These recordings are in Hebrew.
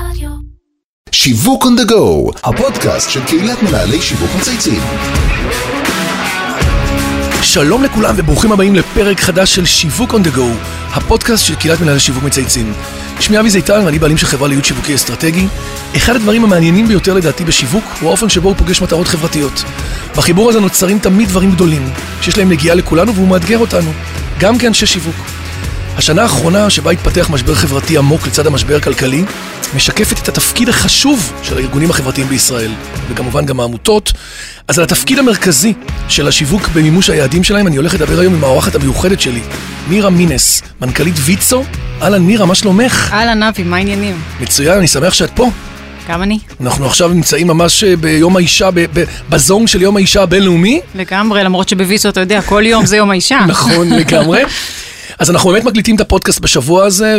רדיו. שיווק on the go, הפודקאסט של קהילת מנהלי שיווק מצייצים. שלום לכולם וברוכים הבאים לפרק חדש של שיווק on the go, הפודקאסט של קהילת מנהלי שיווק מצייצים. שמי אבי זיתן ואני בעלים של חברה לייעוד שיווקי אסטרטגי. אחד הדברים המעניינים ביותר לדעתי בשיווק הוא האופן שבו הוא פוגש מטרות חברתיות. בחיבור הזה נוצרים תמיד דברים גדולים, שיש להם נגיעה לכולנו והוא מאתגר אותנו, גם כאנשי שיווק. השנה האחרונה שבה התפתח משבר חברתי עמוק לצד המשבר הכלכלי, משקפת את התפקיד החשוב של הארגונים החברתיים בישראל, וכמובן גם העמותות. אז על התפקיד המרכזי של השיווק במימוש היעדים שלהם, אני הולך לדבר היום עם האורחת המיוחדת שלי, נירה מינס, מנכ"לית ויצו. אהלן נירה, מה שלומך? אהלן אבי, מה העניינים? מצוין, אני שמח שאת פה. גם אני. אנחנו עכשיו נמצאים ממש אה, ביום האישה, ב- ב- בזונג של יום האישה הבינלאומי. לגמרי, למרות שבוויצו אתה יודע, כל יום זה יום האישה. נכון, לגמרי. אז אנחנו באמת מקליטים את הפודקאסט בשבוע הזה,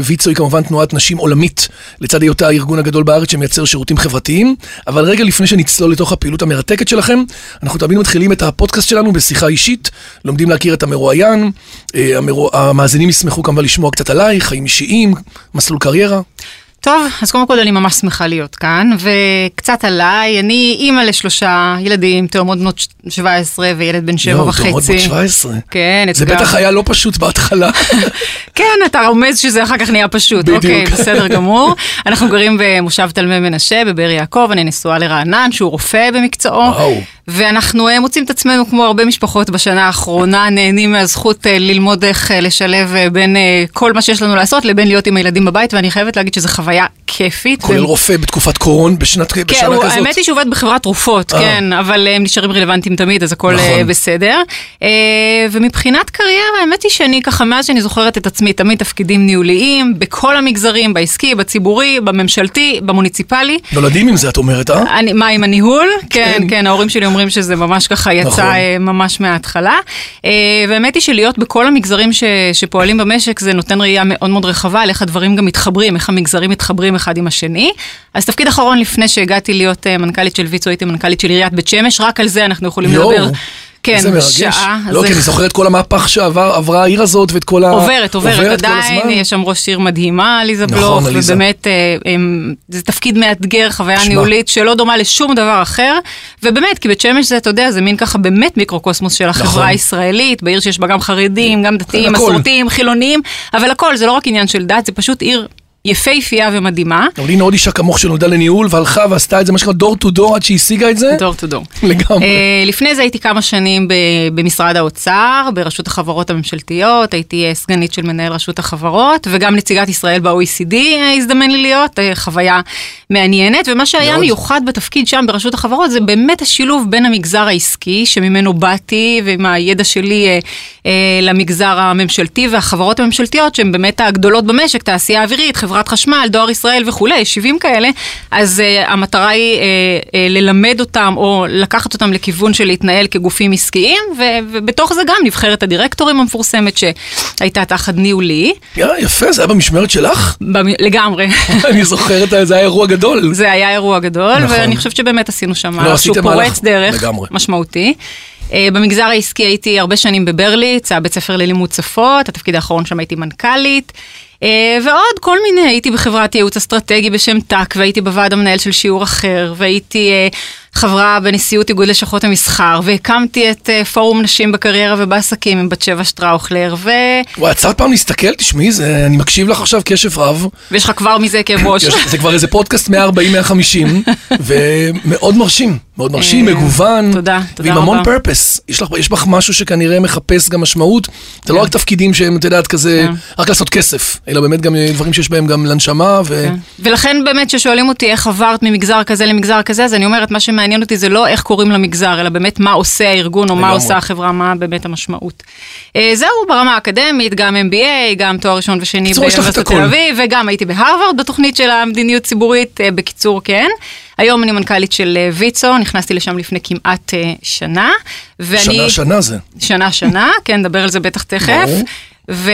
וויצו היא כמובן תנועת נשים עולמית, לצד היותה הארגון הגדול בארץ שמייצר שירותים חברתיים. אבל רגע לפני שנצלול לתוך הפעילות המרתקת שלכם, אנחנו תמיד מתחילים את הפודקאסט שלנו בשיחה אישית, לומדים להכיר את המרואיין, אה. המאזינים ישמחו כמובן לשמוע קצת עלייך, חיים אישיים, מסלול קריירה. טוב, אז קודם כל אני ממש שמחה להיות כאן, וקצת עליי, אני אימא לשלושה ילדים, תאומות בנות 17 וילד בן שבע יואו, וחצי. תאומות בת 17. כן, זה אתגר. בטח היה לא פשוט בהתחלה. כן, אתה רומז שזה אחר כך נהיה פשוט. בדיוק. אוקיי, בסדר גמור. אנחנו גרים במושב תלמי מנשה בבאר יעקב, אני נשואה לרענן, שהוא רופא במקצועו. וואו. ואנחנו אה, מוצאים את עצמנו, כמו הרבה משפחות בשנה האחרונה, נהנים מהזכות אה, ללמוד איך אה, לשלב בין כל מה שיש לנו לעשות לבין להיות עם הילדים בבית, ואני חייבת להגיד שזו חוויה כיפית. כולל ו- רופא בתקופת קורון בשנת- כן, בשנה הוא- כזאת. האמת היא שהוא עובד בחברת תרופות, אה. כן, אבל הם נשארים רלוונטיים תמיד, אז הכל נכון. אה, בסדר. אה, ומבחינת קריירה, האמת היא שאני ככה, מאז שאני זוכרת את עצמי, תמיד תפקידים ניהוליים, בכל המגזרים, בעסקי, בציבורי, בממשלתי, במוניציפלי. נולדים עם זה, את אומרת, אה? אני, מה עם הניהול? כן, כן. כן, ההורים שלי אומרים שזה ממש ככה יצא נכון. אה, ממש מההתחלה. והאמת היא שלהיות בכל המגזרים ש, שפועלים במשק זה נותן ראייה מאוד מאוד רחבה על איך הדברים גם מתחברים, איך המגזרים מתחברים אחד עם השני. אז תפקיד אחרון לפני שהגעתי להיות אה, מנכ"לית של ויצו, הייתי מנכ"לית של עיריית בית שמש, רק על זה אנחנו יכולים יואו, לדבר. כן, איזה מרגש. שעה. לא, זה כי אני זוכר את כל המהפך שעברה העיר הזאת ואת כל ה... עוברת, עוברת, כל עדיין. יש שם ראש עיר מדהימה, עליזה נכון, בלוך, עליזה. ובאמת, אה, הם- זה תפקיד מאתגר, חוויה שמע. ניהולית שלא דומה לשום דבר אחר, ובאמת, כי בית שמש זה, אתה יודע, זה מין ככה באמת מיקרוקוסמוס של החברה נכון. הישראלית, בעיר שיש בה גם חרדים, גם דתיים. מסורתיים, חילונים, אבל הכל, זה לא רק עניין של דת, זה פשוט עיר יפהפייה ומדהימה. אבל הנה עוד אישה כמוך שנולדה לניהול והלכה ועשתה את זה, מה שנקרא door to door עד שהשיגה את זה. Door to door. לגמרי. Uh, לפני זה הייתי כמה שנים במשרד האוצר, ברשות החברות הממשלתיות, הייתי uh, סגנית של מנהל רשות החברות, וגם נציגת ישראל ב-OECD uh, הזדמן לי להיות, חוויה מעניינת, ומה שהיה. מיוחד בתפקיד שם ברשות החברות זה באמת השילוב בין המגזר העסקי, שממנו באתי, ועם הידע שלי למגזר הממשלתי והחברות הממשלתיות, שהן באמת הגדולות במשק, תעשייה אווירית, חברת חשמל, דואר ישראל וכולי, יש 70 כאלה, אז uh, המטרה היא uh, uh, ללמד אותם או לקחת אותם לכיוון של להתנהל כגופים עסקיים, ו- ובתוך זה גם נבחרת הדירקטורים המפורסמת שהייתה תחת ניהולי, יא, יפה, זה היה במשמרת שלך? במ- לגמרי. אני זוכר זה, היה אירוע גדול. זה היה אירוע גדול, נכון. ואני חושבת שבאמת עשינו שם לא, משהו עשיתם פורץ דרך לגמרי. משמעותי. במגזר העסקי הייתי הרבה שנים בברליץ, הבית ספר ללימוד שפות, התפקיד האחרון שם הייתי מנכ"לית. אה, ועוד כל מיני, הייתי בחברת ייעוץ אסטרטגי בשם טאק, והייתי בוועד המנהל של שיעור אחר, והייתי אה, חברה בנשיאות איגוד לשכות המסחר, והקמתי את אה, פורום נשים בקריירה ובעסקים עם בת שבע שטראוכלר, ו... וואי, עצרת פעם להסתכל? תשמעי, זה- אני מקשיב לך עכשיו קשב רב. ויש לך כבר מזה כאב ראש. זה כבר איזה פודקאסט 140-150, ומאוד מרשים, מאוד מרשים, אה, מגוון. תודה, תודה ועם המון רבה. פרפס. יש לך- יש בך משהו שכנראה מחפש גם משמעות. זה לא רק תפקידים שהם, את יודעת, כזה, כן. רק לעשות כסף, אלא באמת גם דברים שיש בהם גם לנשמה, ו... כן. ולכן באמת כששואלים אותי איך עברת ממגזר כזה למגזר כזה, אז אני אומרת, מה שמעניין אותי זה לא איך קוראים למגזר, אלא באמת מה עושה הארגון או מה. עושה החברה, מה באמת המשמעות. אה, זהו ברמה האקדמית, גם MBA, גם תואר ראשון ושני באוניברסיטת. תל אביב, וגם הייתי בהרווארד בתוכנית של המדיניות ציבורית, אה, בקיצור כן. היום אני מנכ"לית של אה, ויצו, נכנסתי לשם לפני כמעט שנה. ואני... שנה, שנה זה. שנה שנה, כן, נדבר על זה בטח תכף. ברור. ו-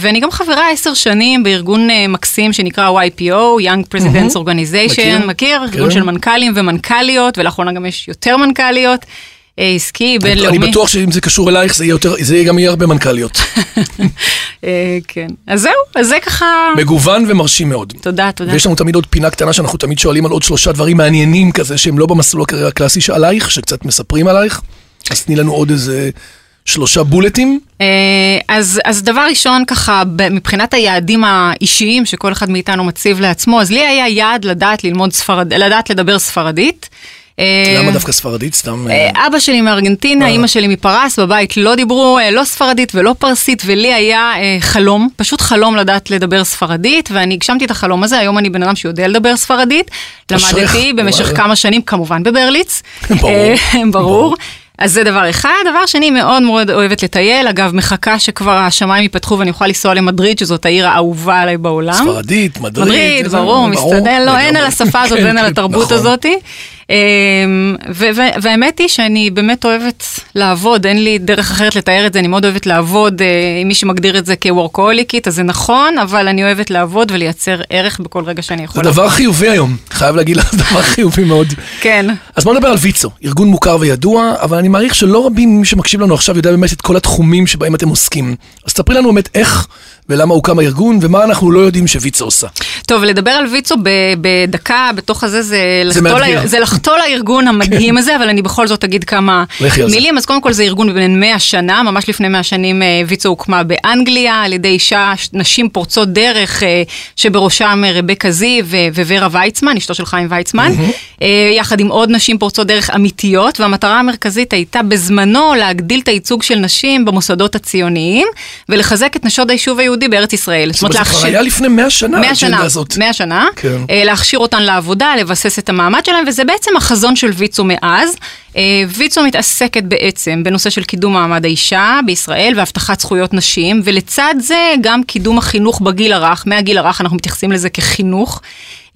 ואני גם חברה עשר שנים בארגון uh, מקסים שנקרא YPO, Young Presidents Organization, מכיר, מכיר? כן. ארגון של מנכ"לים ומנכ"ליות, ולאחרונה גם יש יותר מנכ"ליות. אה, עסקי, בינלאומי. אני בטוח שאם זה קשור אלייך, זה יהיה יותר- זה יהיה גם יהיה הרבה מנכ"ליות. אה, כן. אז זהו, אז זה ככה... מגוון ומרשים מאוד. תודה, תודה. ויש לנו תמיד עוד פינה קטנה שאנחנו תמיד שואלים על עוד שלושה דברים מעניינים כזה, שהם לא במסלול הקריירה הקלאסי שעלייך, שקצת מספרים עלייך. אז תני לנו עוד איזה שלושה בולטים. אה, אז, אז דבר ראשון, ככה, מבחינת היעדים האישיים שכל אחד מאיתנו מציב לעצמו, אז לי היה יעד לדעת ללמוד ספרד... לדעת לדבר ספרדית. אה, למה דווקא ספרדית? סתם... אה, אבא שלי מארגנטינה. אימא שלי מפרס, בבית לא דיברו לא ספרדית ולא פרסית, ולי היה חלום, פשוט חלום לדעת לדבר ספרדית, ואני הגשמתי את החלום הזה, היום אני בן אדם שיודע לדבר ספרדית. למדתי במשך. כמה שנים, כמובן בברליץ. ברור. ברור. אז זה דבר אחד. דבר שני, מאוד מאוד אוהבת לטייל. אגב, מחכה שכבר השמיים ייפתחו ואני אוכל לנסוע למדריד, שזאת העיר האהובה עליי בעולם. ספרדית, מדריד. מדריד, ברור, מסתדר, לא, אין. על השפה הזאת ואין על כן, התרבות נכון. אמ, והאמת היא שאני באמת אוהבת לעבוד, אין לי דרך אחרת לתאר את זה, אני מאוד אוהבת לעבוד, אה, עם מי שמגדיר את זה כוורקהוליקית, אז זה נכון, אבל אני אוהבת לעבוד ולייצר ערך בכל רגע שאני זה יכולה. דבר חיובי היום, חייב להגיד לך, זה דבר חיובי מאוד. כן. אז בוא נדבר על ויצו, ארגון מוכר וידוע, אבל אני מעריך שלא רבים מי שמקשיב לנו עכשיו יודע באמת את כל התחומים שבהם אתם עוסקים. אז תספרי לנו באמת איך ולמה הוקם הארגון, ומה אנחנו לא יודעים שוויצו עושה. טוב, לדבר על ויצו בדקה בתוך הזה, זה, לחטוא, מאתגר. ל- זה לחטוא לארגון המדהים הזה, אבל אני בכל זאת אגיד כמה. מילים. אז קודם כל זה ארגון בן 100 שנה, ממש לפני 100 שנים אה, ויצו הוקמה באנגליה על ידי אישה, נשים פורצות דרך, אה, שבראשם אה, רבקה זיו וורה ויצמן, אשתו של חיים ויצמן, יחד עם עוד נשים פורצות דרך אמיתיות, והמטרה המרכזית הייתה בזמנו להגדיל את הייצוג של נשים במוסדות הציוניים, ולחזק את נשות היישוב היהודי בארץ ישראל. זאת אומרת, זה כבר היה לפני 100 שנה, 100 האג'נדה שנה, הזאת. 100 שנה, כן. אה, להכשיר אותן לעבודה, לבסס את המעמד שלהם, וזה בעצם החזון של ויצו מאז. אה, ויצו מתעסקת בעצם בנושא של קידום מעמד האישה בישראל והבטחת זכויות נשים, ולצד זה גם קידום החינוך בגיל הרך, מהגיל הרך אנחנו מתייחסים לזה כחינוך,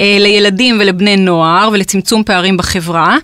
אה, לילדים ולבני נוער ולצמצום פערים בחברה.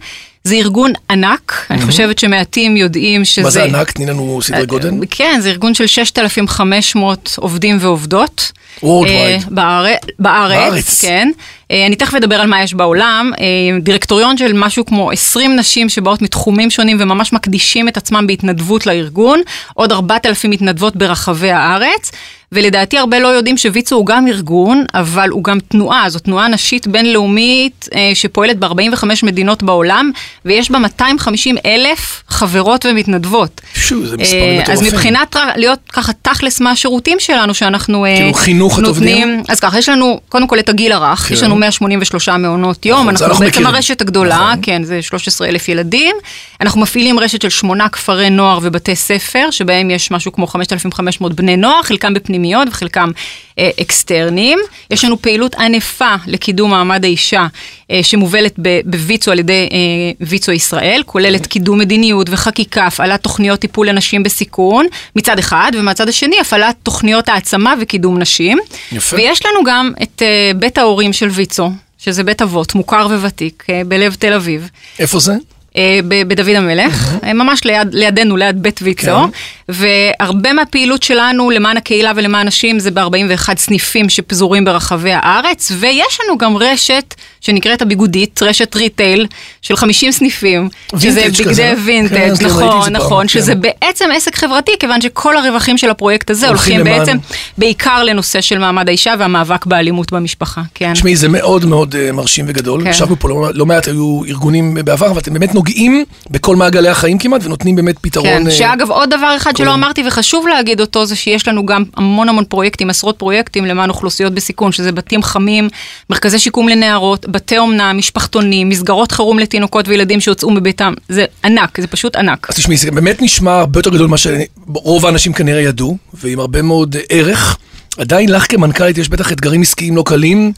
זה ארגון ענק, אני חושבת שמעטים יודעים שזה... מה זה ענק? תני לנו סדרי גודל. כן, זה ארגון של 6,500 עובדים ועובדות. Worldwide. אה, בארץ. כן. אה, אני תכף אדבר על מה יש בעולם. אה, דירקטוריון של משהו כמו 20 נשים שבאות מתחומים שונים וממש מקדישים את עצמם בהתנדבות לארגון. עוד 4,000 מתנדבות ברחבי הארץ. ולדעתי הרבה לא יודעים שוויצו הוא גם ארגון, אבל הוא גם תנועה, זו תנועה נשית בינלאומית אה, שפועלת ב-45 מדינות בעולם, ויש בה 250 אלף חברות ומתנדבות. שו, זה מספרים אה, מטורפים. אז מבחינת להיות ככה תכלס מה השירותים שלנו שאנחנו אה, כאילו חינוך נותנים? אז ככה, יש לנו קודם כל את הגיל הרך, כן. יש לנו 183 מעונות יום, נכון, אנחנו אנחנו בעצם מכירים. הרשת הגדולה, נכון. כן, זה 13 אלף ילדים. אנחנו מפעילים רשת של שמונה כפרי נוער ובתי ספר, שבהם יש משהו כמו 5,500 בני נוער, חלקם בפנימיות וחלקם אה, אקסטרניים. יש לנו פעילות ענפה לקידום מעמד האישה, אה, שמובלת בוויצו על ידי אה, ויצו ישראל, כוללת קידום מדיניות וחקיקה, הפעלת תוכניות טיפול לנשים בסיכון, מצד אחד, ומהצד השני, הפעלת תוכניות העצמה וקידום נשים. יפה. ויש לנו גם את אה, בית ההורים של ויצו, שזה בית אבות, מוכר וותיק, אה, בלב תל אביב. איפה זה? אה, בדוד המלך, אה, ממש ליד, לידינו, ליד בית ויצו, כן. והרבה מהפעילות שלנו למען הקהילה ולמען נשים זה ב-41 סניפים שפזורים ברחבי הארץ, ויש לנו גם רשת שנקראת הביגודית, רשת retail של 50 סניפים, שזה בגדי וינטג', כן, נכון, נכון, כן. שזה בעצם עסק חברתי, כיוון שכל הרווחים של הפרויקט הזה הולכים הולכים בעצם בעיקר לנושא של מעמד האישה והמאבק באלימות במשפחה, כן. תשמעי, זה מאוד מאוד אה, מרשים וגדול. כן. ישבנו פה לא- לא מעט, היו ארגונים בעבר, ואתם באמת נוגעים בכל מעגלי החיים כמעט, ונותנים באמת פתרון. כן, אה, שאגב עוד דבר אחד שלא. אמרתי וחשוב להגיד אותו זה שיש לנו גם המון המון פרויקטים, עשרות פרויקטים למען אוכלוסיות בסיכון, שזה בתים חמים, מרכזי שיקום לנערות, בתי אומנה, משפחתונים, מסגרות חירום לתינוקות וילדים שהוצאו מביתם, זה ענק, זה פשוט ענק. אז תשמעי, זה באמת נשמע הרבה יותר גדול ממה שרוב האנשים כנראה ידעו, ועם הרבה מאוד אה, ערך. עדיין לך כמנכ"לית יש בטח אתגרים עסקיים לא קלים,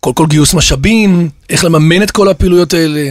כל כל גיוס משאבים, איך לממן את כל הפעילויות האלה,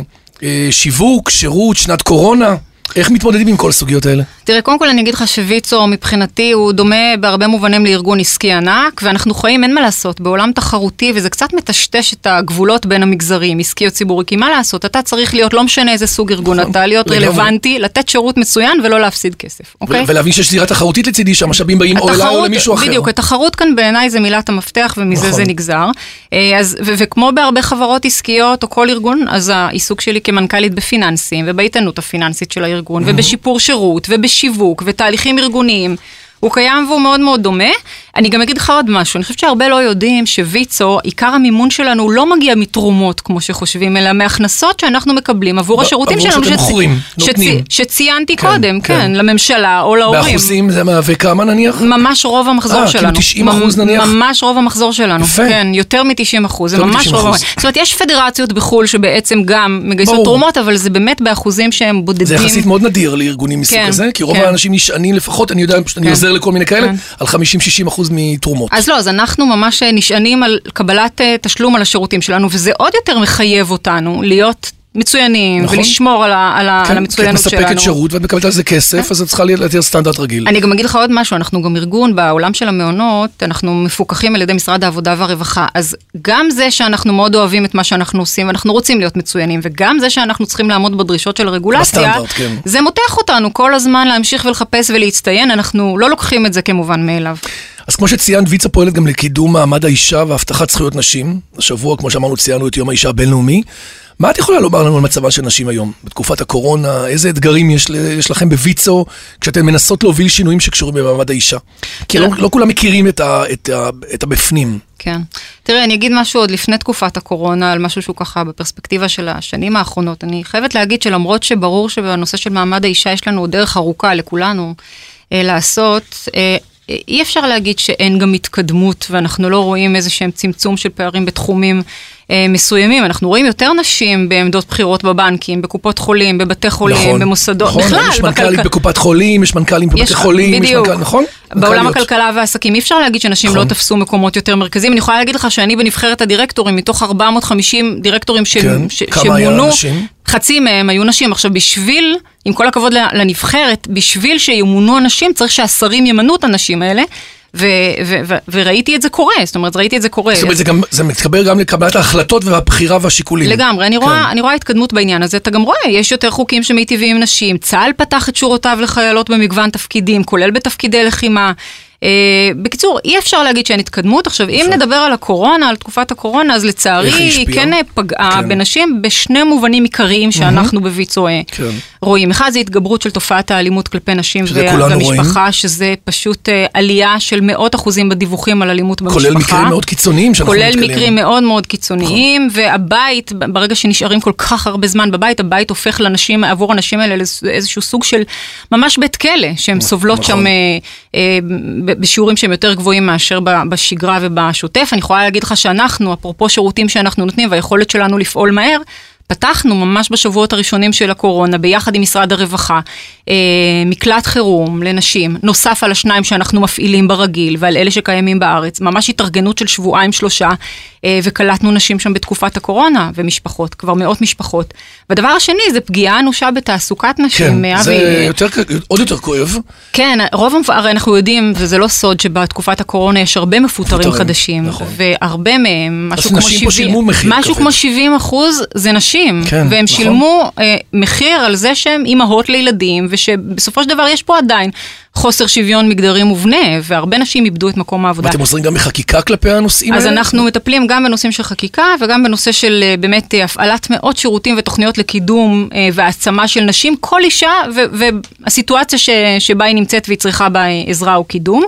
שיווק, שירות, שנת קורונה, איך מתמודדים עם כל הסוגיות האלה? תראה, קודם כל אני אגיד לך שוויצו מבחינתי הוא דומה בהרבה מובנים לארגון עסקי ענק, ואנחנו חיים, אין מה לעשות, בעולם תחרותי, וזה קצת מטשטש את הגבולות בין המגזרים, עסקי או ציבורי, כי מה לעשות, אתה צריך להיות, לא משנה איזה סוג ארגון נכון, אתה, להיות לגמרי. רלוונטי, לתת שירות מצוין ולא להפסיד כסף, אוקיי? ולהבין שיש זירה תחרותית לצידי, שהמשאבים באים או אליי או למישהו אחר. בדיוק, התחרות כאן בעיניי זה מילת המפתח ומזה נכון. זה נגזר. אה, אז, ו- וכמו בהרבה חברות עסקיות או כל ארגון, אז העיסוק שלי כמנכ"לית בפיננסים ובאיתנות הפיננסית של הארגון. הארגון, ובשיפור שירות, ובשיווק, ותהליכים ארגוניים. הוא קיים והוא מאוד מאוד דומה. אני גם אגיד לך עוד משהו, אני חושבת שהרבה לא יודעים שוויצו, עיקר המימון שלנו לא מגיע מתרומות כמו שחושבים, אלא מהכנסות שאנחנו מקבלים עבור ב- השירותים עבור שלנו. שאתם שצ- מוכרים, שצ- נותנים. שציינתי כן, קודם, כן. כן, לממשלה או להורים. באחוזים זה מהווה כמה נניח? ממש רוב המחזור אה, כאילו שלנו. 90 אחוז נניח? ממש רוב המחזור שלנו. יפה. כן, יותר מ-90 אחוז. זה ממש מ- 90%. רוב. זאת אומרת, יש פדרציות בחו"ל שבעצם גם מגייסות ברור. תרומות, אבל זה באמת באחוזים שהם בודדים. זה יחסית מאוד נדיר לארגונים מסוג כן, כזה, כי רוב כן. האנשים נשענים לפחות, אני יודע, אני כן. עוזר לכל מיני כאלה, כן. על 50-60 אחוז מתרומות. אז לא, אז אנחנו ממש אה, נשענים על קבלת אה, תשלום על השירותים שלנו, וזה עוד יותר מחייב אותנו להיות מצוינים, נכון. ולשמור על, ה, על, ה, כן, על המצוינות כי את שלנו. מספקת שירות ואת מקבלת על זה כסף, אז את צריכה לתת סטנדרט רגיל. אני גם אגיד לך עוד משהו, אנחנו גם ארגון בעולם של המעונות, אנחנו מפוקחים על ידי משרד העבודה והרווחה, אז גם זה שאנחנו מאוד אוהבים את מה שאנחנו עושים, ואנחנו רוצים להיות מצוינים, וגם זה שאנחנו צריכים לעמוד בדרישות של הרגולציה, כן. זה מותח אותנו כל הזמן להמשיך ולחפש ולהצטיין, אנחנו לא לוקחים את זה כמובן מאליו. כמו שציינת, ויצ"ו פועלת גם לקידום מעמד האישה והבטחת זכויות נשים. השבוע, כמו שאמרנו, ציינו את יום האישה הבינלאומי. מה את יכולה לומר לנו על מצבן של נשים היום, בתקופת הקורונה? איזה אתגרים יש, יש לכם בוויצ"ו כשאתן מנסות להוביל שינויים שקשורים במעמד האישה? כי לא, לא כולם מכירים את, ה, את, ה, את הבפנים. כן. תראה, אני אגיד משהו עוד לפני תקופת הקורונה, על משהו שהוא ככה בפרספקטיבה של השנים האחרונות. אני חייבת להגיד שלמרות שברור שבנושא של מעמד האישה יש לנו עוד דרך ארוכה לכולנו אה, לעשות, אה, אי אפשר להגיד שאין גם התקדמות ואנחנו לא רואים איזה שהם צמצום של פערים בתחומים אה, מסוימים. אנחנו רואים יותר נשים בעמדות בחירות בבנקים, בקופות חולים, בבתי חולים, במוסדות, נכון, בכלל. יש מנכ"לית בכלכלה. בקופת חולים, יש מנכ"לים בבתי יש- חולים, בדיוק. יש מנכ"ל, נכון? בעולם מנכ"ליות. הכלכלה והעסקים, אי אפשר להגיד שנשים נכון. לא תפסו מקומות יותר מרכזיים. אני יכולה להגיד לך שאני בנבחרת הדירקטורים, מתוך 450 דירקטורים ש... כן, ש... שמונו? חצי מהם היו נשים. עכשיו, בשביל, עם כל הכבוד לנבחרת, בשביל שימונו אנשים, צריך שהשרים ימנו את הנשים האלה. ו- ו- ו- וראיתי את זה קורה, זאת אומרת, ראיתי את זה קורה. זאת אומרת, זה, גם, זה מתחבר גם לקבלת ההחלטות והבחירה והשיקולים. לגמרי, אני רואה, אני רואה התקדמות בעניין הזה, אתה גם רואה, יש יותר חוקים שמיטיבים עם נשים, צה"ל פתח את שורותיו לחיילות במגוון תפקידים, כולל בתפקידי לחימה. אה, בקיצור, אי אפשר להגיד שאין התקדמות. עכשיו, אם נדבר על הקורונה, על תקופת הקורונה, אז לצערי היא? כן אה, פגעה כן. בנשים בשני מובנים עיקריים שאנחנו בוויצו אה, כן. רואים. אחד זה התגברות של תופעת האלימות כלפי נשים והמשפחה, שזה פשוט עלייה של מאות אחוזים בדיווחים על אלימות במשפחה. כולל מקרים מאוד קיצוניים שאנחנו כולל נתקלים. מקרים מאוד מאוד קיצוניים, והבית, ברגע שנשארים כל כך הרבה זמן בבית, הבית הופך לאנשים, עבור הנשים האלה לאיזשהו סוג של ממש בית כלא, שהן סובלות נכון. שם אה, אה, ב- בשיעורים שהם יותר גבוהים מאשר בשגרה ובשוטף. אני יכולה להגיד לך שאנחנו, אפרופו שירותים שאנחנו נותנים והיכולת שלנו לפעול מהר, פתחנו ממש בשבועות הראשונים של הקורונה, ביחד עם משרד הרווחה, אה, מקלט חירום לנשים, נוסף על השניים שאנחנו מפעילים ברגיל ועל אלה שקיימים בארץ, ממש התארגנות של שבועיים שלושה, אה, וקלטנו נשים שם בתקופת הקורונה, ומשפחות, כבר מאות משפחות. והדבר השני זה פגיעה אנושה בתעסוקת נשים. כן. זה יותר, עוד יותר כואב. כן, רוב. הרי אנחנו יודעים, וזה לא סוד, שבתקופת הקורונה יש הרבה מפוטרים מפוטרים, חדשים, נכון. והרבה מהם, משהו כמו נשים פה 70, שילמו מחיר משהו כבד. כמו 70 אחוז זה נשים, כן, והם נכון. שילמו אה, מחיר על זה שהם אימהות לילדים, ושבסופו של דבר יש פה עדיין חוסר שוויון מגדרי מובנה, והרבה נשים איבדו את מקום העבודה. ואתם עוזרים גם בחקיקה כלפי הנושאים אז האלה? אנחנו מטפלים גם בנושאים של חקיקה וגם בנושא של אה, באמת אה, הפעלת מאות שירותים ותוכניות לקידום אה, והעצמה של נשים, כל אישה והסיטואציה ש- שבה היא נמצאת והיא צריכה בה עזרה או קידום.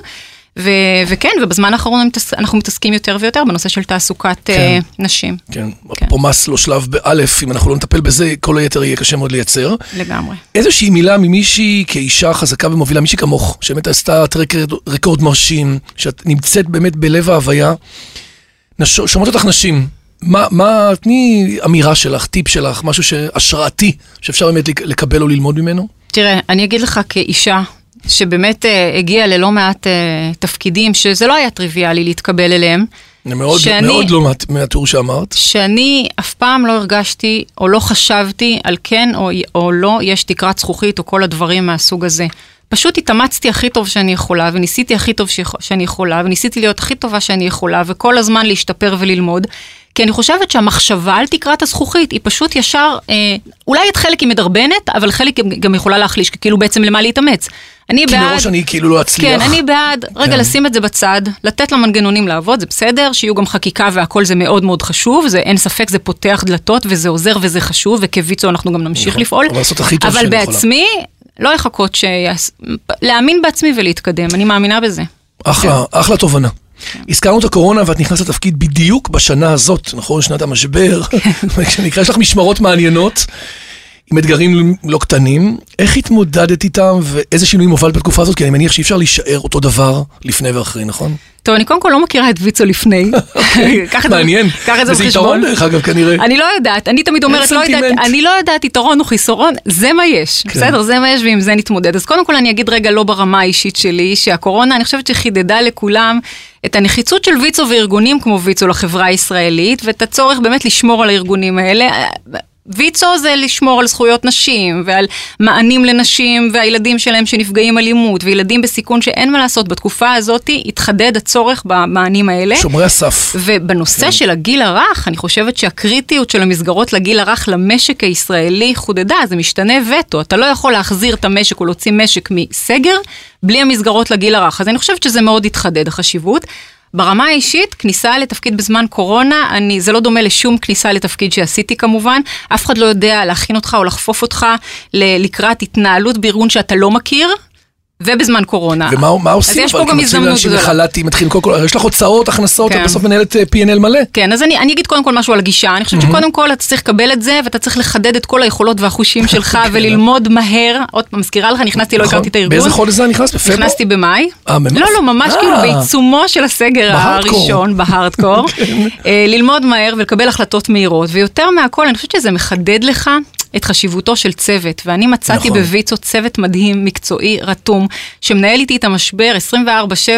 ו- וכן, ובזמן האחרון אנחנו מתעסקים יותר ויותר בנושא של תעסוקת כן. נשים. כן, כן. פה מס לא שלב באלף, אם אנחנו לא נטפל בזה, כל היתר יהיה קשה מאוד לייצר. לגמרי. איזושהי מילה ממישהי כאישה חזקה ומובילה, מישהי כמוך, שבאמת עשתה טרק רקורד מרשים, שאת נמצאת באמת בלב ההוויה, נש... שומעות אותך נשים. מה, מה, תני אמירה שלך, טיפ שלך, משהו השראתי, שאפשר באמת לק- לקבל או ללמוד ממנו? תראה, אני אגיד לך כאישה, שבאמת אה, הגיעה ללא מעט אה, תפקידים, שזה לא היה טריוויאלי להתקבל אליהם. מאוד, שאני- מאוד לא מה- מהטור שאמרת. שאני אף פעם לא הרגשתי או לא חשבתי על כן או, או לא יש תקרת זכוכית או כל הדברים מהסוג הזה. פשוט התאמצתי הכי טוב שאני יכולה וניסיתי הכי טוב שאני יכולה וניסיתי להיות הכי טובה שאני יכולה וכל הזמן להשתפר וללמוד. כי אני חושבת שהמחשבה על תקרת הזכוכית היא פשוט ישר, אה, אולי את חלק היא מדרבנת, אבל חלק גם- גם יכולה להחליש, כי כאילו בעצם למה להתאמץ. אני כי בעד... מראש אני כאילו לא אצליח. כן, אני בעד, רגע, כן. לשים את זה בצד, לתת למנגנונים לעבוד, זה בסדר, שיהיו גם חקיקה והכל זה מאוד מאוד חשוב, זה אין ספק, זה פותח דלתות וזה עוזר וזה חשוב, וכוויצו אנחנו גם נמשיך נכון, לפעול. אבל לעשות הכי טוב אבל שאני יכולה. בעצמי, לא לחכות שיעש... להאמין בעצמי ולהתקדם, אני מאמינה בזה. אחלה, אחלה תובנה. הזכרנו את הקורונה ואת נכנסת לתפקיד בדיוק בשנה הזאת, נכון? שנת המשבר. כשנקרא, יש לך משמרות מעניינות, עם אתגרים לא קטנים. איך התמודדת איתם ואיזה שינויים הובלת בתקופה הזאת? כי אני מניח שאי אפשר להישאר אותו דבר לפני ואחרי, נכון? טוב, אני קודם כל לא מכירה את ויצו לפני. מעניין. קח את זה וזה בחשבון. יתרון דרך אגב כנראה. אני לא יודעת, אני תמיד אומרת, לא יודעת. אני לא יודעת יתרון או חיסרון, זה מה יש, בסדר, זה מה יש ועם זה נתמודד. אז קודם כל אני אגיד רגע לא ברמה האישית שלי, שהקורונה, אני חושבת שחידדה לכולם את הנחיצות של ויצו וארגונים כמו ויצו לחברה הישראלית, ואת הצורך באמת לשמור על הארגונים האלה. ויצו זה לשמור על זכויות נשים ועל מענים לנשים והילדים שלהם שנפגעים אלימות וילדים בסיכון שאין מה לעשות בתקופה הזאת התחדד הצורך במענים האלה. שומרי הסף. ובנושא של הגיל הרך, אני חושבת שהקריטיות של המסגרות לגיל הרך למשק הישראלי חודדה, זה משתנה וטו. אתה לא יכול להחזיר את המשק או להוציא משק מסגר בלי המסגרות לגיל הרך. אז אני חושבת שזה מאוד התחדד, החשיבות. ברמה האישית, כניסה לתפקיד בזמן קורונה, אני, זה לא דומה לשום כניסה לתפקיד שעשיתי כמובן. אף אחד לא יודע להכין אותך או לחפוף אותך לקראת התנהלות בארגון שאתה לא מכיר. ובזמן קורונה. ומה מה עושים? אז יש פה? כי גם מוציאים הזדמנות גדולה. לחל"תים, מתחילים קודם כל, הרי יש לך הוצאות, הכנסות, כן. את בסוף מנהלת אה, P&L מלא. כן, אז אני, אני אגיד קודם כל משהו על הגישה. אני חושבת שקודם כל אתה צריך לקבל את זה, ואתה צריך לחדד את כל היכולות והחושים שלך, וללמוד מהר. עוד פעם, מזכירה לך, נכנסתי, לא נכון. הכרתי את הארגון. באיזה חודש זה נכנס? בפברואר? נכנסתי במאי. אה? לא, לא, ממש אה. כאילו בעיצומו של הסגר. הראשון, בהארדקור. כן. ללמוד מהר ולקבל החלטות מהירות, ויותר מהכל, אני חושבת שזה מחדד לך את חשיבותו של צוות, ואני מצאתי נכון. בוויצו צוות מדהים, מקצועי, רתום, שמנהל איתי את המשבר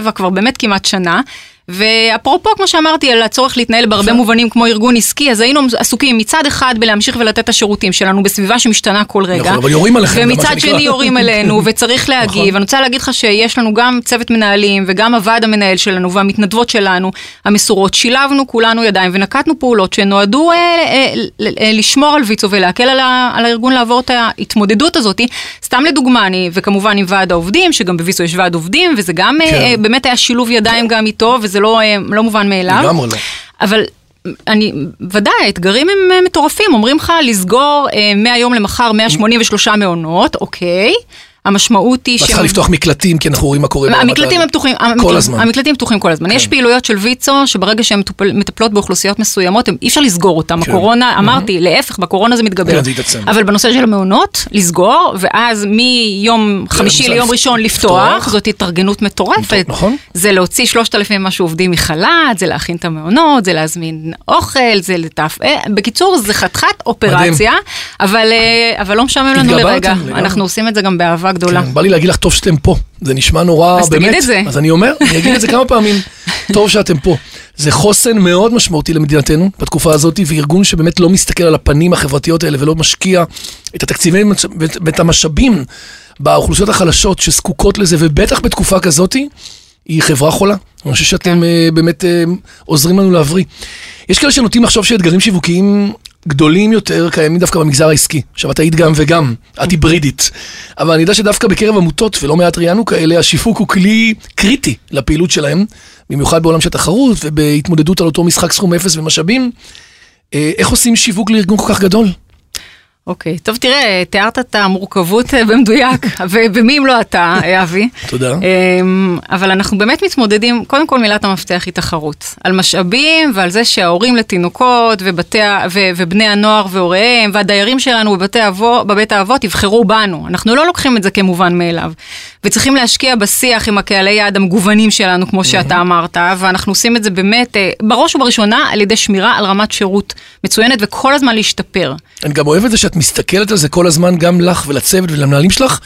24/7 כבר באמת כמעט שנה. ואפרופו, כמו שאמרתי, על הצורך להתנהל בהרבה מובנים כמו ארגון עסקי, אז היינו עסוקים מצד אחד בלהמשיך ולתת את השירותים שלנו בסביבה שמשתנה כל רגע. נכון, אבל יורים עליכם, ומצד. שני יורים עלינו, וצריך להגיב. נכון. אני רוצה להגיד לך שיש לנו גם צוות מנהלים, וגם הוועד המנהל שלנו, והמתנדבות שלנו, המסורות. שילבנו כולנו ידיים ונקטנו פעולות שנועדו אה, אה, אה, לשמור על ויצו ולהקל על, ה- על הארגון לעבור את ההתמודדות הזאת. סתם לדוגמה, אני, וכמובן עם ועד העובדים, שגם בוויצו יש ועד עובדים, וזה גם אה, כן. אה, באמת היה שילוב ידיים גם איתו, וזה לא, אה, לא מובן מאליו. לגמרי לא. אבל אני, ודאי, האתגרים הם אה, מטורפים, אומרים לך לסגור אה, מהיום למחר 183 מעונות, אוקיי. המשמעות היא ואת צריכה לפתוח מקלטים, כי אנחנו רואים מה קורה. ברמת המקלטים הם פתוחים, כל הזמן. המקלטים פתוחים כל הזמן. יש פעילויות של ויצו, שברגע שהן מטפלות באוכלוסיות מסוימות, אי אפשר לסגור אותן. כן. הקורונה, אמרתי, להפך, בקורונה זה מתגבר. כן. אבל בנושא של המעונות, לסגור, ואז מיום חמישי ליום ראשון לפתוח. זאת התארגנות מטורפת. נכון. זה להוציא 3,000 משהו עובדים מחל"ת, זה להכין את המעונות, זה להזמין אוכל, זה לתף... אה, בקיצור, זה חתיכת אופרציה, אבל אה, אבל לא משעמם לנו לרגע. אנחנו עושים את זה גם באהבה גדולה. כן, בא לי להגיד לך, טוב שאתם פה. זה נשמע נורא, אז באמת. תגיד את זה. אז אני אומר, אני אגיד את זה כמה פעמים. טוב שאתם פה. זה חוסן מאוד משמעותי למדינתנו בתקופה הזאת, וארגון שבאמת לא מסתכל על הפנים החברתיות האלה ולא משקיע את התקציבים ואת- המשאבים באוכלוסיות החלשות שזקוקות לזה, ובטח בתקופה כזאת, היא חברה חולה. אני חושב שאתם אה, באמת אה, עוזרים לנו להבריא. יש כאלה שנוטים לחשוב שאתגרים שיווקיים גדולים יותר קיימים דווקא במגזר העסקי. עכשיו, את היית גם וגם, את היברידית. אבל אני יודע שדווקא בקרב עמותות, ולא מעט ראיינו כאלה, השיווק הוא כלי קריטי לפעילות שלהם, במיוחד בעולם של תחרות ובהתמודדות על אותו משחק סכום אפס ומשאבים. אה, איך עושים שיווק לארגון כל כך גדול? אוקיי, טוב תראה, תיארת את המורכבות אה, במדויק, ובמי אם לא אתה, אה, אבי. תודה. אמ, אבל אנחנו באמת מתמודדים, קודם כל מילת המפתח היא תחרות. על משאבים ועל זה שההורים לתינוקות ובתי, ו, ובני הנוער והוריהם והדיירים שלנו בבתי אבו, בבית האבות יבחרו בנו. אנחנו לא לוקחים את זה כמובן מאליו. וצריכים להשקיע בשיח עם הקהלי יעד המגוונים שלנו, כמו שאתה אמרת, ואנחנו עושים את זה באמת, אה, בראש ובראשונה, על ידי שמירה על רמת שירות מצוינת וכל הזמן להשתפר. אני גם אוהב את זה שאת מסתכלת על זה כל הזמן, גם לך ולצוות ולמנהלים שלך,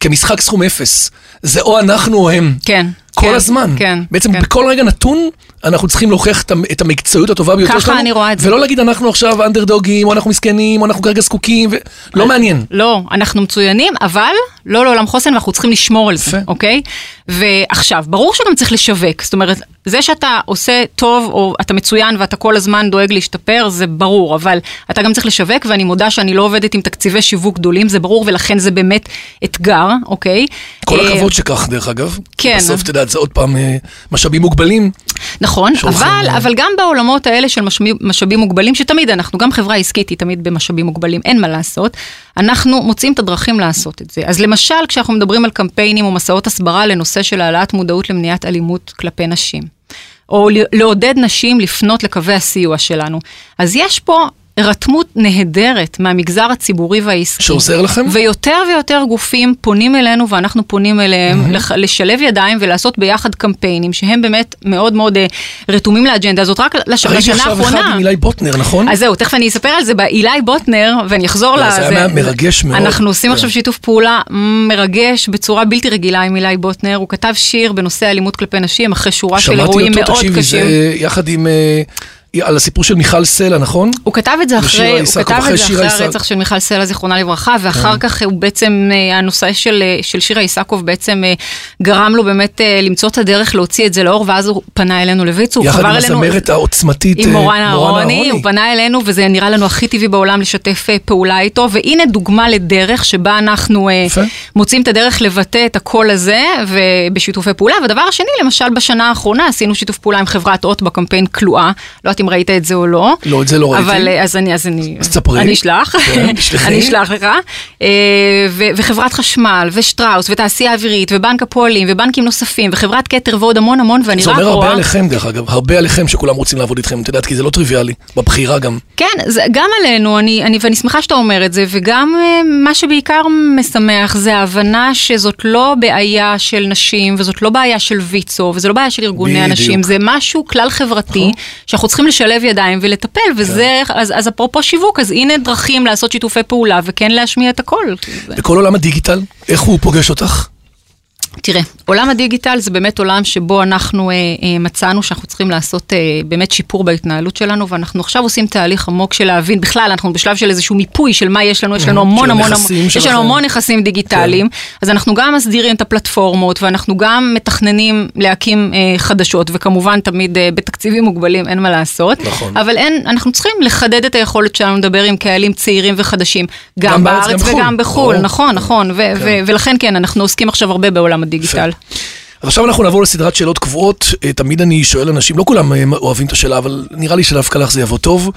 כמשחק סכום אפס. זה או אנחנו או הם. כן. כל כן, הזמן. כן. בעצם כן. בכל רגע נתון, אנחנו צריכים להוכיח את המ- את המקצועיות הטובה ביותר ככה שלנו. אני רואה את זה. ולא להגיד אנחנו עכשיו אנדרדוגים, או אנחנו מסכנים, או אנחנו כרגע זקוקים, ו... לא מעניין. לא, אנחנו מצוינים, אבל לא לעולם חוסן ואנחנו צריכים לשמור על זה. אוקיי? ועכשיו, ברור שגם צריך לשווק, זאת אומרת, זה שאתה עושה טוב, או אתה מצוין ואתה כל הזמן דואג להשתפר, זה ברור, אבל אתה גם צריך לשווק, ואני מודה שאני לא עובדת עם תקציבי שיווק גדולים, זה ברור, ולכן זה באמת אתגר, אוקיי? כל אה, הכבוד שכך, דרך אגב. כן. בסוף, את יודעת, זה עוד פעם אה, משאבים מוגבלים. נכון, אבל, אה, אבל גם בעולמות האלה של משאבים, משאבים מוגבלים, שתמיד אנחנו, גם חברה עסקית היא תמיד במשאבים מוגבלים, אין מה לעשות, אנחנו מוצאים את הדרכים לעשות את זה. אז למשל, כשאנחנו מדברים על קמפיינים או מסעות הסברה לנושא של העלאת מודעות למניעת אלימות כלפי נשים, או לעודד נשים לפנות לקווי הסיוע שלנו, אז יש פה... הירתמות נהדרת מהמגזר הציבורי והעסקי. שעוזר לכם? ויותר ויותר גופים פונים אלינו ואנחנו פונים אליהם לח- לשלב ידיים ולעשות ביחד קמפיינים שהם באמת מאוד מאוד אה, רתומים לאג'נדה הזאת. רק לש- ראיתי לשנה עכשיו אחד האחרונה. עם אילי בוטנר, נכון? אז זהו, תכף אני אספר על זה באילי בוטנר, ואני אחזור לא, לזה. זה היה מרגש מאוד. אנחנו עושים כן. עכשיו שיתוף פעולה מרגש בצורה בלתי רגילה עם אילי בוטנר. הוא כתב שיר בנושא אלימות כלפי נשים, אחרי שורה של שמעתי אירועים אותו, מאוד תקשיבי, קשים. זה יחד עם... אה, על הסיפור של מיכל סלע, נכון? הוא כתב את זה אחרי, הוא כתב אחרי את זה אחרי. הרצח של מיכל סלע, זיכרונה לברכה, ואחר כך הוא בעצם, אה, הנושא של, אה, של שירה איסקוב בעצם אה, גרם לו באמת למצוא את הדרך להוציא את זה לאור, ואז הוא פנה אלינו לויצו, הוא יחד חבר עם אלינו. הזמרת העוצמתית עם מורן אהרוני, הוא פנה אלינו וזה נראה לנו הכי טבעי בעולם לשתף פעולה איתו, והנה דוגמה לדרך שבה אנחנו. מוצאים את הדרך לבטא את הקול הזה ובשיתופי פעולה. והדבר השני, למשל בשנה האחרונה עשינו שיתוף פעולה עם חברת אות בקמפיין כלואה, לא יודעת אם ראית את זה או לא. לא, את זה לא ראיתי. אבל אה, אז אני, אז אני, אז תספרי. אני אשלח, כן. אני אשלח לך, אה, ו- וחברת חשמל, ושטראוס, ותעשייה אווירית, ובנק הפועלים, ובנקים נוספים, וחברת כתר ועוד המון המון, ואני זה רק אומר הרבה רואה... עליכם, דרך אגב, הרבה עליכם שכולם רוצים לעבוד איתכם, את יודעת, כי זה לא טריוויאלי, בבחירה גם. כן, זה גם עלינו, אני, אני, ואני שמחה שאתה אומר את זה, וגם אה, מה שבעיקר משמח זה ההבנה שזאת לא בעיה של נשים, וזאת לא בעיה של ויצו, וזו לא בעיה של ארגוני בדיוק. הנשים, זה משהו כלל חברתי, שאנחנו צריכים לשלב ידיים ולטפל, וזה, אז, אז אפרופו שיווק, אז הנה דרכים לעשות שיתופי פעולה, וכן להשמיע את הקול. וכל עולם הדיגיטל, איך הוא פוגש אותך? תראה, עולם הדיגיטל זה באמת עולם שבו אנחנו אה, אה, מצאנו שאנחנו צריכים לעשות אה, באמת שיפור בהתנהלות שלנו, ואנחנו עכשיו עושים תהליך עמוק של להבין, בכלל אנחנו בשלב של איזשהו מיפוי של מה יש לנו, יש לנו המון המון, המון יש. לנו המון נכסים דיגיטליים, אז אנחנו גם מסדירים את הפלטפורמות, ואנחנו גם מתכננים להקים אה, חדשות, וכמובן תמיד אה, בתקציבים מוגבלים, אין מה לעשות, נכון. אבל אין, אנחנו צריכים לחדד את היכולת שלנו לדבר עם קהלים צעירים וחדשים, גם, גם בארץ, בארץ גם בחו"ל. וגם בחו"ל. נכון, נכון, ו- ו- ולכן כן, אנחנו עוסקים עכשיו הרבה בעולם הדיגיטל. אז עכשיו אנחנו נעבור לסדרת שאלות קבועות. אה, תמיד אני שואל אנשים, לא כולם אה, אוהבים את השאלה, אבל נראה לי שדווקא לך זה יבוא טוב.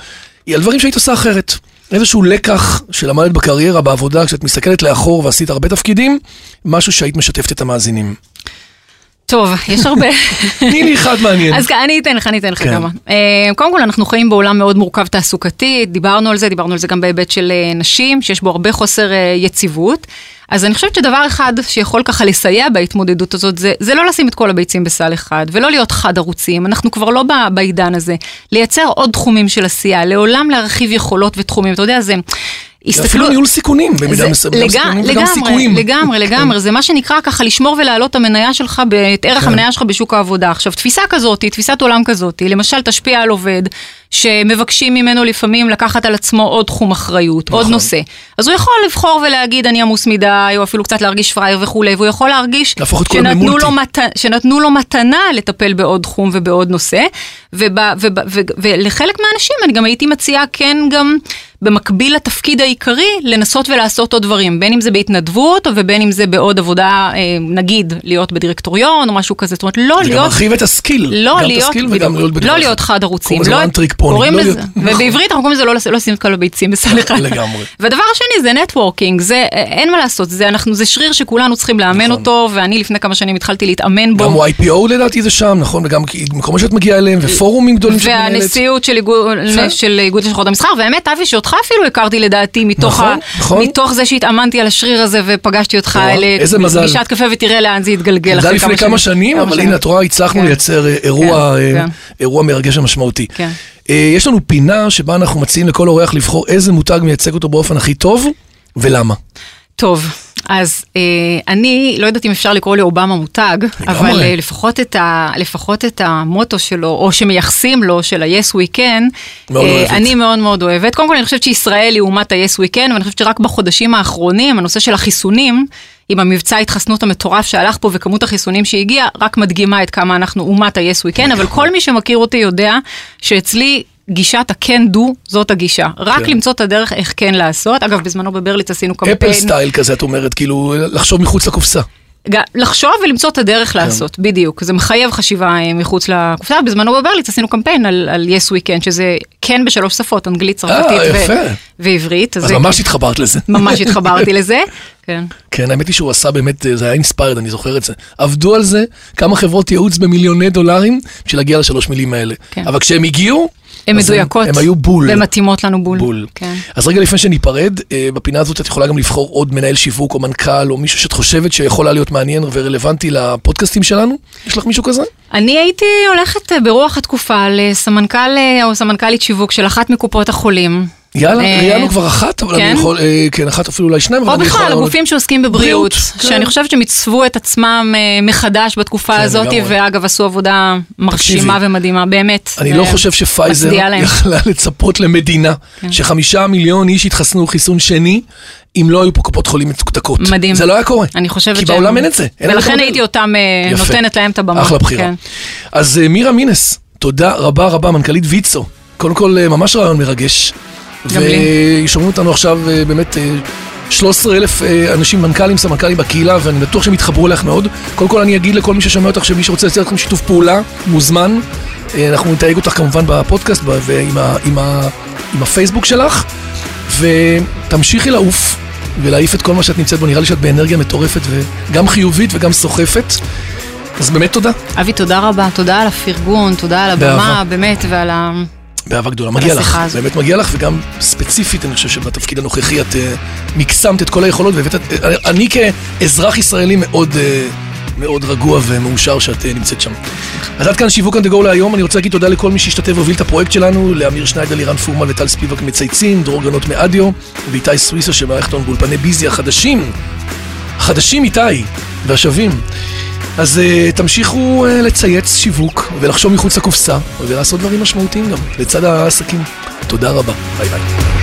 היא על דברים שהיית עושה אחרת. איזשהו לקח שלמדת בקריירה, בעבודה, כשאת מסתכלת לאחור ועשית הרבה תפקידים, משהו שהיית משתפת את המאזינים. טוב, יש הרבה. תני לי אחד מעניין. אז אני אתן לך, אני אתן לך כן. כמה. אה, קודם כל, אנחנו חיים בעולם מאוד מורכב תעסוקתי, דיברנו על זה, דיברנו על זה גם בהיבט של אה, נשים, שיש בו הרבה חוסר אה, יציבות. אז אני חושבת שדבר אחד שיכול ככה לסייע בהתמודדות הזאת, זה, זה לא לשים את כל הביצים בסל אחד, ולא להיות חד ערוצים, אנחנו כבר לא בעידן הזה. לייצר עוד תחומים של עשייה, לעולם להרחיב יכולות ותחומים, אתה יודע, זה... אפילו ניהול סיכונים, במידה מסוימת, לגמרי. לגמרי, לגמרי, זה מה שנקרא ככה לשמור ולהעלות את המניה שלך, את ערך כן. המניה שלך בשוק העבודה. עכשיו, תפיסה כזאת, תפיסת עולם כזאת, למשל תשפיע על עובד, שמבקשים ממנו לפעמים לקחת על עצמו עוד תחום אחריות, עוד נכון. נושא. אז הוא יכול לבחור ולהגיד אני עמוס מדי, או אפילו קצת להרגיש פראייר וכולי, והוא יכול להרגיש את שנתנו. לו, מת... שנתנו לו מתנה לטפל בעוד תחום ובעוד נושא, וב... וב... ו... ולחלק מהאנשים אני גם הייתי מציעה כן גם במקביל לתפקיד העיקרי לנסות ולעשות עוד דברים, בין אם זה בהתנדבות ובין אם זה בעוד עבודה, אה, נגיד להיות בדירקטוריון או משהו כזה, זאת אומרת לא להיות... להרחיב את ה skill. לא גם את להיות, ה skill בדיוק, וגם להיות בדבר לא. להיות חד ערוציים, לא, one trick pony, קוראים לא לזה. ובעברית אנחנו קוראים לזה לא, לא לשים את כל הביצים בסל אחד. לגמרי. והדבר השני זה networking, זה אין מה לעשות, זה אנחנו, זה שריר שכולנו צריכים לאמן נכון. אותו, ואני לפני כמה שנים התחלתי להתאמן בו. גם YPO לדעתי זה שם, נכון? וגם מקומות שאת מגיעה אליהם, ופורומים גדולים שאת מנהלת. והנשיאות של איגוד, יפה. של איגוד לשכות המסחר, והאמת, אבי, שאותך אפילו הכרתי לדעתי מתוך, נכון, נכון. זה שהתאמנתי על השריר הזה ופגשתי אותך וואו, אלה, איזה מזל. פגישת קפה ותראה לאן זה יתגלגל. אחרי כמה שנים, אבל. הנה, את רואה, הצלחנו כן. לייצר אה, אירוע, כן, אה, כן. אירוע מרגש ומשמעותי. אה, יש לנו פינה שבה אנחנו מציעים לכל אורח לבחור איזה מותג מייצג אותו באופן הכי טוב, ולמה. טוב, אז אה, אני לא יודעת אם אפשר לקרוא לאובמה מותג, אבל אה, לפחות, את ה, לפחות את המוטו שלו, או שמייחסים לו, של ה-yes we can, מאוד אה. אני מאוד מאוד אוהבת. קודם כל אני חושבת שישראל היא אומת ה-yes we can, ואני חושבת שרק בחודשים האחרונים, הנושא של החיסונים, עם המבצע ההתחסנות המטורף שהלך פה וכמות החיסונים שהגיע, רק מדגימה את כמה אנחנו אומת ה-yes we can, אבל כל מי שמכיר אותי יודע שאצלי גישת ה-can do זאת הגישה. רק כן. למצוא את הדרך איך כן לעשות. אגב, בזמנו בברליץ עשינו קמפיין. Apple style כזה, את אומרת, כאילו, לחשוב מחוץ לקופסה. לחשוב ולמצוא את הדרך לעשות, בדיוק. זה מחייב חשיבה אה, מחוץ לקופסה. בזמנו בברליץ עשינו קמפיין על, על yes we can, שזה כן בשלוש שפות, אנגלית, צרפתית ו-. ועברית. אז זה- ממש התחברת לזה. ממש התחברתי לזה. כן. כן, האמת היא שהוא עשה באמת, זה היה inspired, אני זוכר את זה. עבדו על זה כמה חברות ייעוץ במיליוני דולרים בשביל להגיע לשלוש מילים האלה. כן. אבל כשהם הגיעו, הן מדויקות. הם היו בול. והן מתאימות לנו בול. בול. כן. אז רגע לפני שניפרד, אה, בפינה הזאת את יכולה גם לבחור עוד מנהל שיווק או מנכ"ל או מישהו שאת חושבת שיכולה להיות מעניין ורלוונטי לפודקאסטים שלנו? יש לך מישהו כזה? אני הייתי הולכת אה, ברוח התקופה לסמנכ"ל אה, או סמנכ"לית שיווק של אחת מקופות החולים. יאללה, אה, ראיינו כבר אחת, אבל אני כן? יכול, אה, כן, אחת אפילו אולי שניים, או. בכלל, הגופים שעוסקים בבריאות, בריאות, כן. שאני חושבת שהם עיצבו את עצמם אה, מחדש בתקופה כן, הזאת. ואגב, עשו עבודה מרשימה ומדהימה, באמת. אני לא חושב שפייזר. יכלה לצפות למדינה שחמישה מיליון איש יתחסנו חיסון שני, אם לא היו פה קופות חולים מתוקתקות. מדהים. זה לא היה קורה. אני חושבת כי שהם- בעולם אין את זה. ולכן. הייתי אותם, אה. נותנת להם את הבמה. אחלה בחירה. אז אה, מירה מינס, תודה רבה רבה, מנכ"לית ויצו. קודם כל, אה, ממש רעיון מרגש. ושומעים אותנו עכשיו אה, באמת אה, 13 אלף אה, אנשים, מנכ"לים, סמנכ"לים בקהילה, ואני בטוח שהם יתחברו אליך מאוד. קודם כל אני אגיד לכל מי ששומע אותך, שמי שרוצה לצאת לכם שיתוף פעולה, מוזמן. אה, אנחנו נתייג אותך כמובן בפודקאסט ב- ועם ה, עם ה, עם הפייסבוק שלך, ותמשיכי לעוף ולהעיף את כל מה שאת נמצאת בו. נראה לי שאת באנרגיה מטורפת, וגם חיובית וגם סוחפת. אז באמת תודה. אבי, תודה רבה, תודה על הפרגון, תודה על הבמה, באהבה. באמת, ועל ה... באהבה גדולה, מגיע לך, הזאת. באמת מגיע לך, וגם ספציפית, אני חושב שבתפקיד הנוכחי את אה, מקסמת את כל היכולות, והבאת, אה, אני כאזרח ישראלי מאוד, אה, מאוד רגוע ומאושר שאת נמצאת שם. אז עד כאן שיווק to go להיום, אני רוצה להגיד תודה לכל מי שהשתתף והוביל את הפרויקט שלנו, לאמיר שניידר, לירן פורמן וטל ספיבק מצייצים, דרור גנות מאדיו, ואיתי סוויסה שמארח לנו באולפני ביזי החדשים, החדשים איתי, והשווים. אז אה, תמשיכו אה, לצייץ שיווק ולחשוב מחוץ לקופסה ולעשות דברים משמעותיים גם לצד העסקים. תודה רבה, ביי ביי.